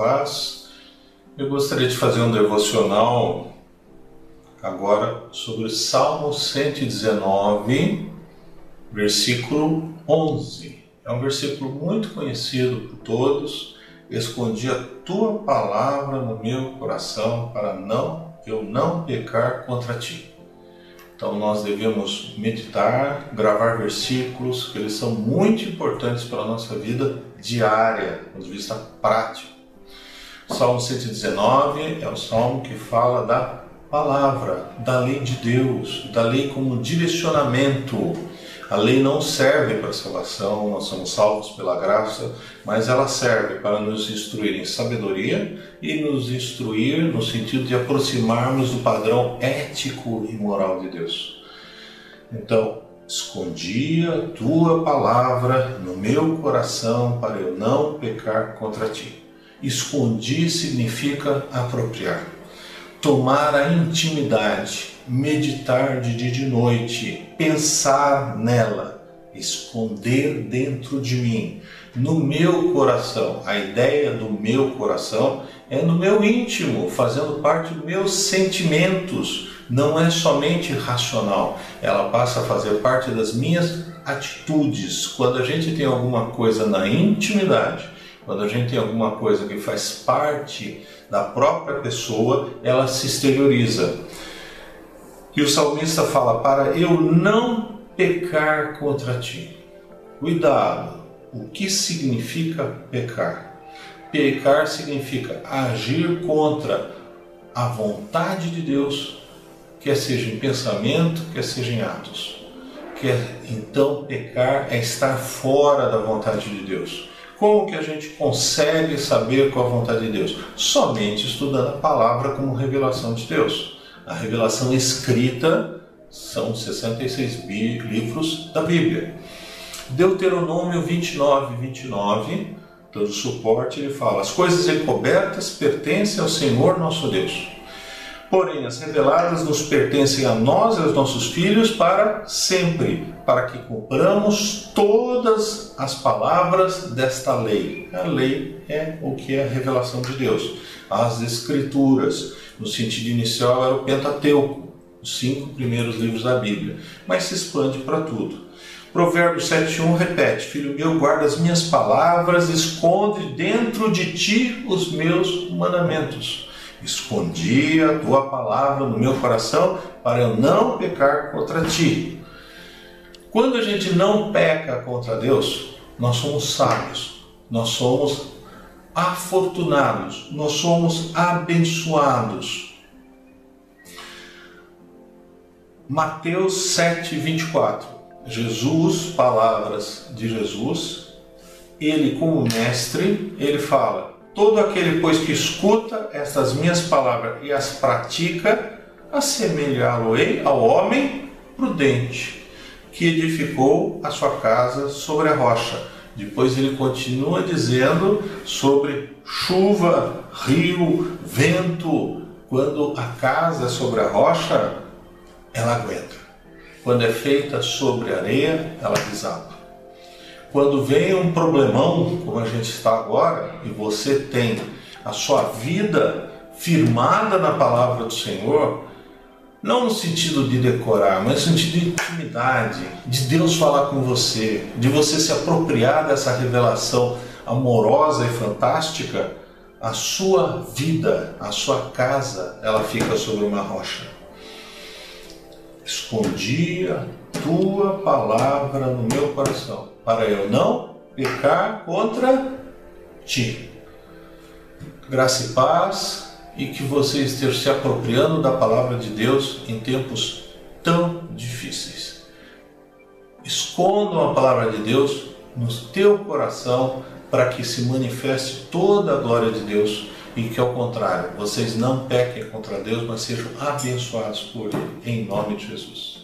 paz. Eu gostaria de fazer um devocional agora sobre Salmo 119, versículo 11. É um versículo muito conhecido por todos. Escondi a tua palavra no meu coração para não eu não pecar contra ti. Então nós devemos meditar, gravar versículos, que eles são muito importantes para a nossa vida diária, do ponto de vista prático. Salmo 119 é o salmo que fala da palavra, da lei de Deus, da lei como direcionamento a lei não serve para salvação, nós somos salvos pela graça, mas ela serve para nos instruir em sabedoria e nos instruir no sentido de aproximarmos do padrão ético e moral de Deus. Então, escondi a tua palavra no meu coração para eu não pecar contra ti. Escondi significa apropriar, tomar a intimidade, meditar de dia e de noite, pensar nela, esconder dentro de mim, no meu coração. A ideia do meu coração é no meu íntimo, fazendo parte dos meus sentimentos. Não é somente racional, ela passa a fazer parte das minhas atitudes. Quando a gente tem alguma coisa na intimidade, quando a gente tem alguma coisa que faz parte da própria pessoa, ela se exterioriza. E o salmista fala: Para eu não pecar contra ti. Cuidado, o que significa pecar? Pecar significa agir contra a vontade de Deus, quer seja em pensamento, quer seja em atos. Quer, então, pecar é estar fora da vontade de Deus. Como que a gente consegue saber qual a vontade de Deus? Somente estudando a palavra como revelação de Deus. A revelação escrita são 66 livros da Bíblia. Deuteronômio 29, 29, todo suporte, ele fala: As coisas encobertas pertencem ao Senhor nosso Deus. Porém, as reveladas nos pertencem a nós e aos nossos filhos para sempre, para que cumpramos todas as palavras desta lei. A lei é o que é a revelação de Deus, as Escrituras no sentido inicial era o Pentateuco, os cinco primeiros livros da Bíblia, mas se expande para tudo. Provérbios 7,1 repete: Filho meu, guarda as minhas palavras, esconde dentro de ti os meus mandamentos. Escondi a tua palavra no meu coração para eu não pecar contra ti. Quando a gente não peca contra Deus, nós somos sábios, nós somos afortunados, nós somos abençoados. Mateus 7, 24. Jesus, palavras de Jesus, ele como mestre, ele fala: Todo aquele, pois, que escuta estas minhas palavras e as pratica, assemelhá-lo-ei ao homem prudente, que edificou a sua casa sobre a rocha. Depois ele continua dizendo sobre chuva, rio, vento. Quando a casa é sobre a rocha, ela aguenta. Quando é feita sobre areia, ela desaba. Quando vem um problemão, como a gente está agora, e você tem a sua vida firmada na palavra do Senhor, não no sentido de decorar, mas no sentido de intimidade, de Deus falar com você, de você se apropriar dessa revelação amorosa e fantástica, a sua vida, a sua casa, ela fica sobre uma rocha. Escondi a tua palavra no meu coração, para eu não pecar contra ti. Graça e paz e que você esteja se apropriando da palavra de Deus em tempos tão difíceis. Escondam a palavra de Deus no teu coração para que se manifeste toda a glória de Deus e que ao contrário, vocês não pequem contra Deus, mas sejam abençoados por Ele, em nome de Jesus.